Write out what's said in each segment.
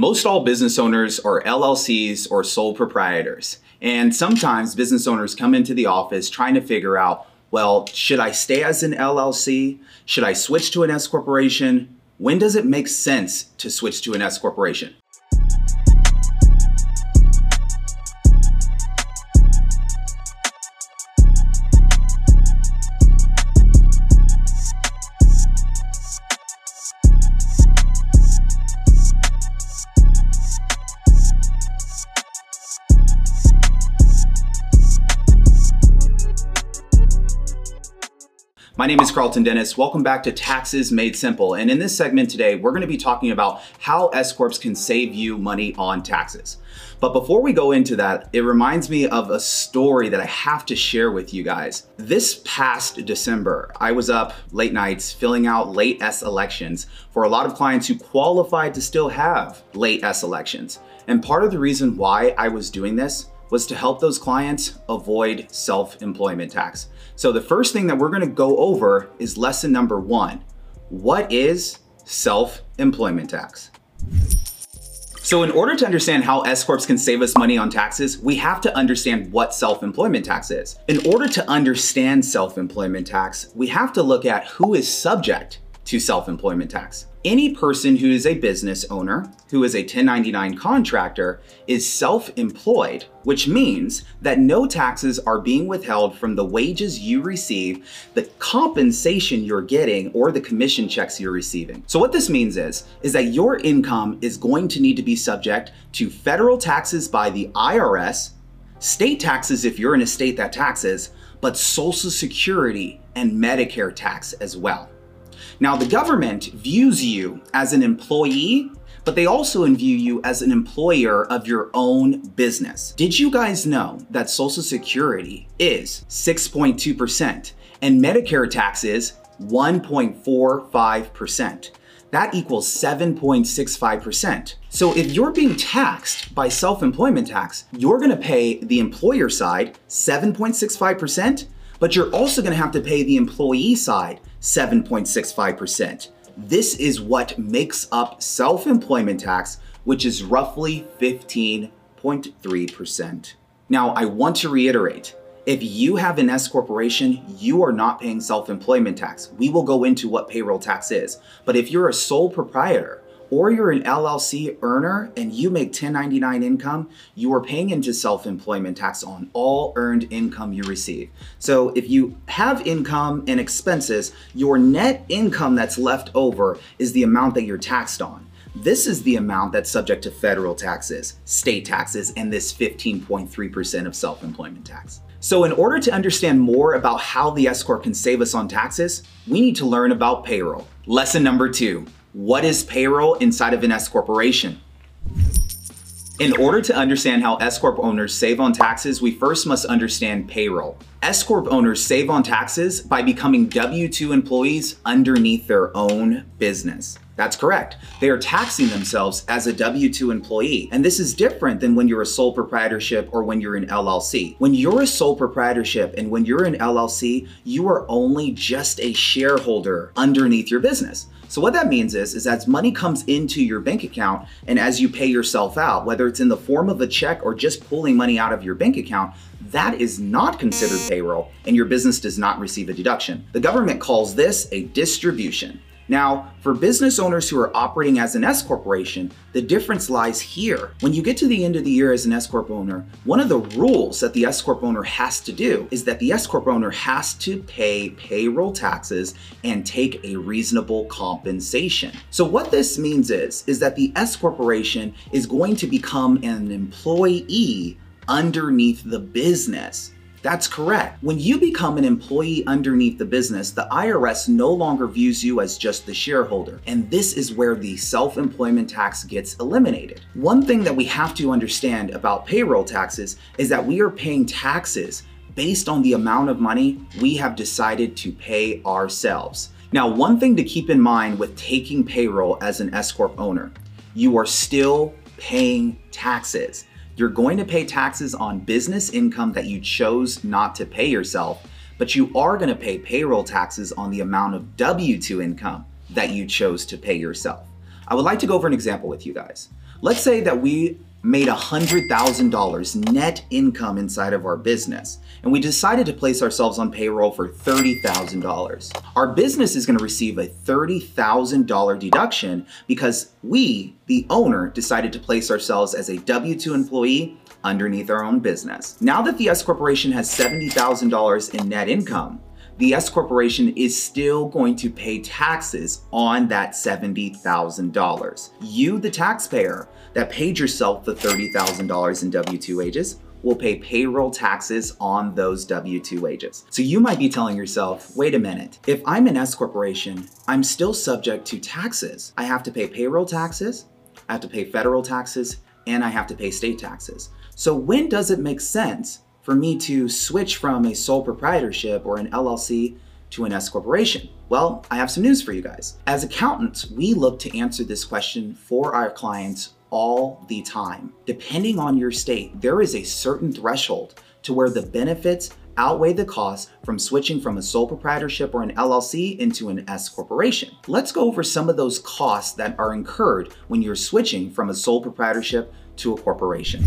Most all business owners are LLCs or sole proprietors. And sometimes business owners come into the office trying to figure out, well, should I stay as an LLC? Should I switch to an S corporation? When does it make sense to switch to an S corporation? Name is Karlton Dennis. Welcome back to Taxes Made Simple. And in this segment today, we're going to be talking about how S Corps can save you money on taxes. But before we go into that, it reminds me of a story that I have to share with you guys. This past December, I was up late nights filling out late S elections for a lot of clients who qualified to still have late S elections. And part of the reason why I was doing this was to help those clients avoid self-employment tax. So the first thing that we're gonna go over is lesson number one. What is self-employment tax? So in order to understand how S Corps can save us money on taxes, we have to understand what self-employment tax is. In order to understand self-employment tax, we have to look at who is subject to self-employment tax. Any person who is a business owner, who is a 1099 contractor, is self-employed, which means that no taxes are being withheld from the wages you receive, the compensation you're getting, or the commission checks you're receiving. So what this means is, is that your income is going to need to be subject to federal taxes by the IRS, state taxes if you're in a state that taxes, but Social Security and Medicare tax as well. Now, the government views you as an employee, but they also view you as an employer of your own business. Did you guys know that Social Security is 6.2% and Medicare tax is 1.45%? That equals 7.65%. So if you're being taxed by self-employment tax, you're gonna pay the employer side 7.65%, but you're also gonna have to pay the employee side 7.65%. This is what makes up self-employment tax, which is roughly 15.3%. Now, I want to reiterate, if you have an S corporation, you are not paying self-employment tax. We will go into what payroll tax is. But if you're a sole proprietor, or you're an LLC earner and you make 1099 income, you are paying into self-employment tax on all earned income you receive. So if you have income and expenses, your net income that's left over is the amount that you're taxed on. This is the amount that's subject to federal taxes, state taxes, and this 15.3% of self-employment tax. So in order to understand more about how the S Corp can save us on taxes, we need to learn about payroll. Lesson number two, what is payroll inside of an S corporation? In order to understand how S Corp owners save on taxes, we first must understand payroll. S Corp owners save on taxes by becoming W-2 employees underneath their own business. That's correct. They are taxing themselves as a W-2 employee. And this is different than when you're a sole proprietorship or when you're an LLC. When you're a sole proprietorship and when you're an LLC, you are only just a shareholder underneath your business. So what that means is, is as money comes into your bank account and as you pay yourself out, whether it's in the form of a check or just pulling money out of your bank account, that is not considered payroll and your business does not receive a deduction. The government calls this a distribution. Now, for business owners who are operating as an S corporation, the difference lies here. When you get to the end of the year as an S corp owner, one of the rules that the S corp owner has to do is that the S corp owner has to pay payroll taxes and take a reasonable compensation. So what this means is is that the S corporation is going to become an employee underneath the business. That's correct. When you become an employee underneath the business, the IRS no longer views you as just the shareholder. And this is where the self-employment tax gets eliminated. One thing that we have to understand about payroll taxes is that we are paying taxes based on the amount of money we have decided to pay ourselves. Now, one thing to keep in mind with taking payroll as an S Corp owner, you are still paying taxes. You're going to pay taxes on business income that you chose not to pay yourself, but you are going to pay payroll taxes on the amount of W 2 income that you chose to pay yourself. I would like to go over an example with you guys. Let's say that we made $100,000 net income inside of our business, and we decided to place ourselves on payroll for $30,000. Our business is gonna receive a $30,000 deduction because we, the owner, decided to place ourselves as a W-2 employee underneath our own business. Now that the S Corporation has $70,000 in net income, the S Corporation is still going to pay taxes on that $70,000. You, the taxpayer that paid yourself the $30,000 in W 2 wages, will pay payroll taxes on those W 2 wages. So you might be telling yourself, wait a minute, if I'm an S Corporation, I'm still subject to taxes. I have to pay payroll taxes, I have to pay federal taxes, and I have to pay state taxes. So when does it make sense for me to switch from a sole proprietorship or an LLC to an S corporation? Well, I have some news for you guys. As accountants, we look to answer this question for our clients all the time. Depending on your state, there is a certain threshold to where the benefits outweigh the costs from switching from a sole proprietorship or an LLC into an S corporation. Let's go over some of those costs that are incurred when you're switching from a sole proprietorship to a corporation.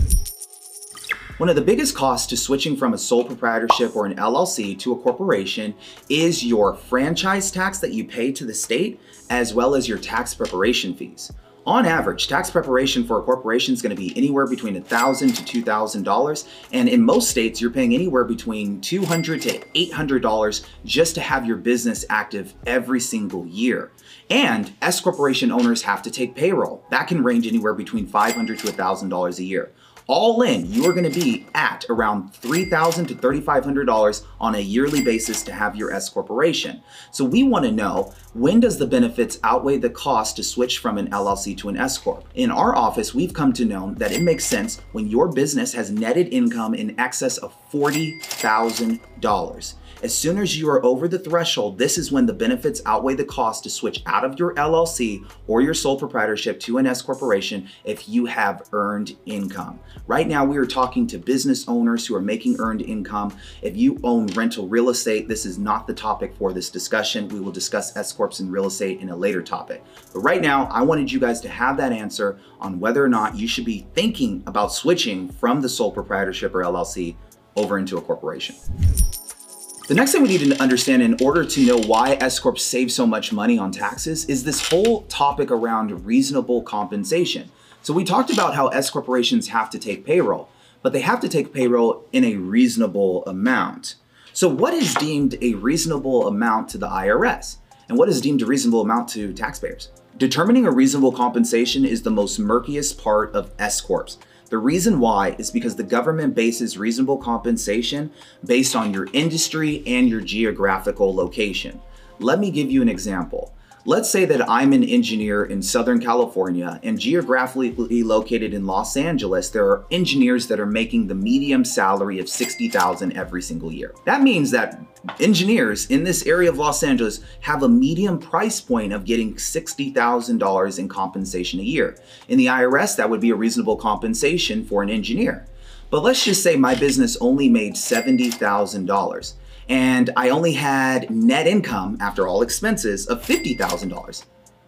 One of the biggest costs to switching from a sole proprietorship or an LLC to a corporation is your franchise tax that you pay to the state, as well as your tax preparation fees. On average, tax preparation for a corporation is going to be anywhere between $1,000 to $2,000, and in most states, you're paying anywhere between $200 to $800 just to have your business active every single year. And S corporation owners have to take payroll. That can range anywhere between $500 to $1,000 a year. All in, you are going to be at around 3,000 to $3,500 on a yearly basis to have your S corporation. So we want to know when does the benefits outweigh the cost to switch from an LLC to an S corp? In our office, we've come to know that it makes sense when your business has netted income in excess of $40,000. As soon as you are over the threshold, this is when the benefits outweigh the cost to switch out of your LLC or your sole proprietorship to an S corporation if you have earned income. Right now, we are talking to business owners who are making earned income. If you own rental real estate, this is not the topic for this discussion. We will discuss S corps and real estate in a later topic. But right now, I wanted you guys to have that answer on whether or not you should be thinking about switching from the sole proprietorship or LLC over into a corporation. The next thing we need to understand in order to know why S Corp save so much money on taxes is this whole topic around reasonable compensation. So we talked about how S corporations have to take payroll, but they have to take payroll in a reasonable amount. So what is deemed a reasonable amount to the IRS? And what is deemed a reasonable amount to taxpayers? Determining a reasonable compensation is the most murkiest part of S Corps. The reason why is because the government bases reasonable compensation based on your industry and your geographical location. Let me give you an example. Let's say that I'm an engineer in Southern California and geographically located in Los Angeles, there are engineers that are making the medium salary of 60,000 every single year. That means that engineers in this area of Los Angeles have a medium price point of getting $60,000 in compensation a year. In the IRS, that would be a reasonable compensation for an engineer. But let's just say my business only made $70,000 and I only had net income after all expenses of $50,000.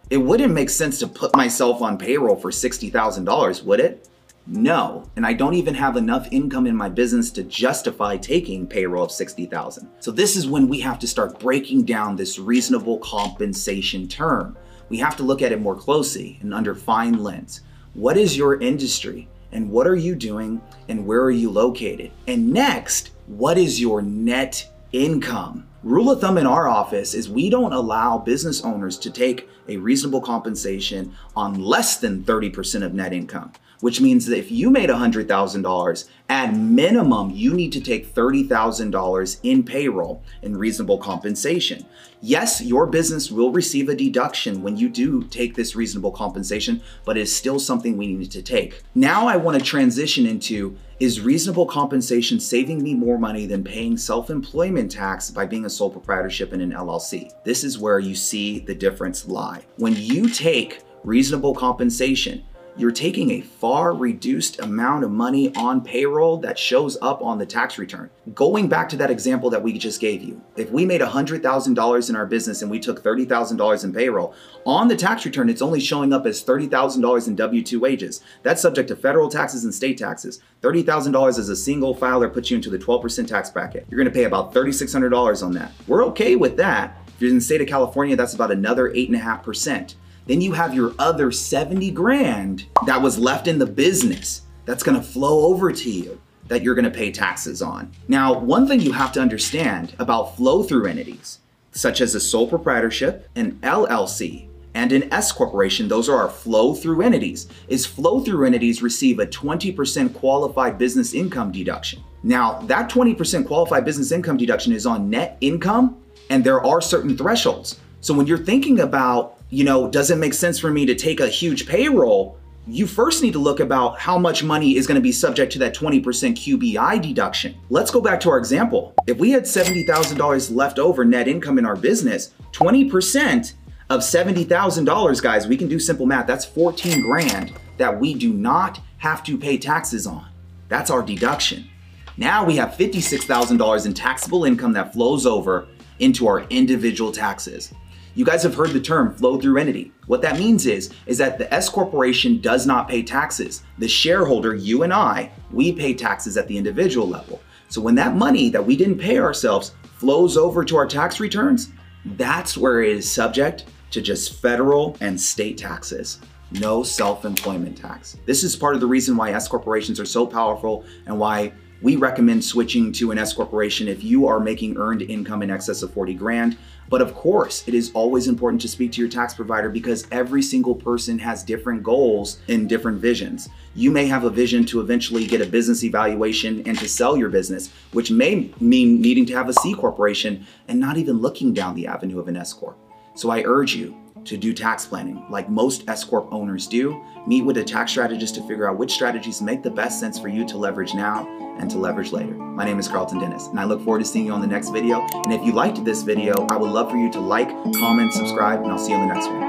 It wouldn't make sense to put myself on payroll for $60,000, would it? No, and I don't even have enough income in my business to justify taking payroll of 60,000. So this is when we have to start breaking down this reasonable compensation term. We have to look at it more closely and under fine lens. What is your industry? And what are you doing? And where are you located? And next, what is your net income. Rule of thumb in our office is we don't allow business owners to take a reasonable compensation on less than 30% of net income which means that if you made $100,000, at minimum, you need to take $30,000 in payroll and reasonable compensation. Yes, your business will receive a deduction when you do take this reasonable compensation, but it's still something we need to take. Now I want to transition into is reasonable compensation saving me more money than paying self employment tax by being a sole proprietorship in an LLC? This is where you see the difference lie. When you take reasonable compensation, you're taking a far reduced amount of money on payroll that shows up on the tax return. Going back to that example that we just gave you, if we made $100,000 in our business and we took $30,000 in payroll, on the tax return, it's only showing up as $30,000 in W 2 wages. That's subject to federal taxes and state taxes. $30,000 as a single filer puts you into the 12% tax bracket. You're gonna pay about $3,600 on that. We're okay with that. If you're in the state of California, that's about another 8.5%. Then you have your other 70 grand that was left in the business that's gonna flow over to you that you're gonna pay taxes on. Now, one thing you have to understand about flow through entities, such as a sole proprietorship, an LLC, and an S corporation, those are our flow through entities, is flow through entities receive a 20% qualified business income deduction. Now, that 20% qualified business income deduction is on net income, and there are certain thresholds. So when you're thinking about you know, does it make sense for me to take a huge payroll? You first need to look about how much money is going to be subject to that 20% QBI deduction. Let's go back to our example. If we had $70,000 left over net income in our business, 20% of $70,000, guys, we can do simple math. That's 14 grand that we do not have to pay taxes on. That's our deduction. Now we have $56,000 in taxable income that flows over into our individual taxes. You guys have heard the term flow through entity. What that means is, is that the S corporation does not pay taxes. The shareholder, you and I, we pay taxes at the individual level. So when that money that we didn't pay ourselves flows over to our tax returns, that's where it is subject to just federal and state taxes. No self-employment tax. This is part of the reason why S corporations are so powerful and why we recommend switching to an S corporation if you are making earned income in excess of 40 grand. But of course, it is always important to speak to your tax provider because every single person has different goals and different visions. You may have a vision to eventually get a business evaluation and to sell your business, which may mean needing to have a C corporation and not even looking down the avenue of an S corp. So I urge you to do tax planning like most S corp owners do. Meet with a tax strategist to figure out which strategies make the best sense for you to leverage now and to leverage later. My name is Karlton Dennis, and I look forward to seeing you on the next video. And if you liked this video, I would love for you to like, comment, subscribe, and I'll see you in the next one.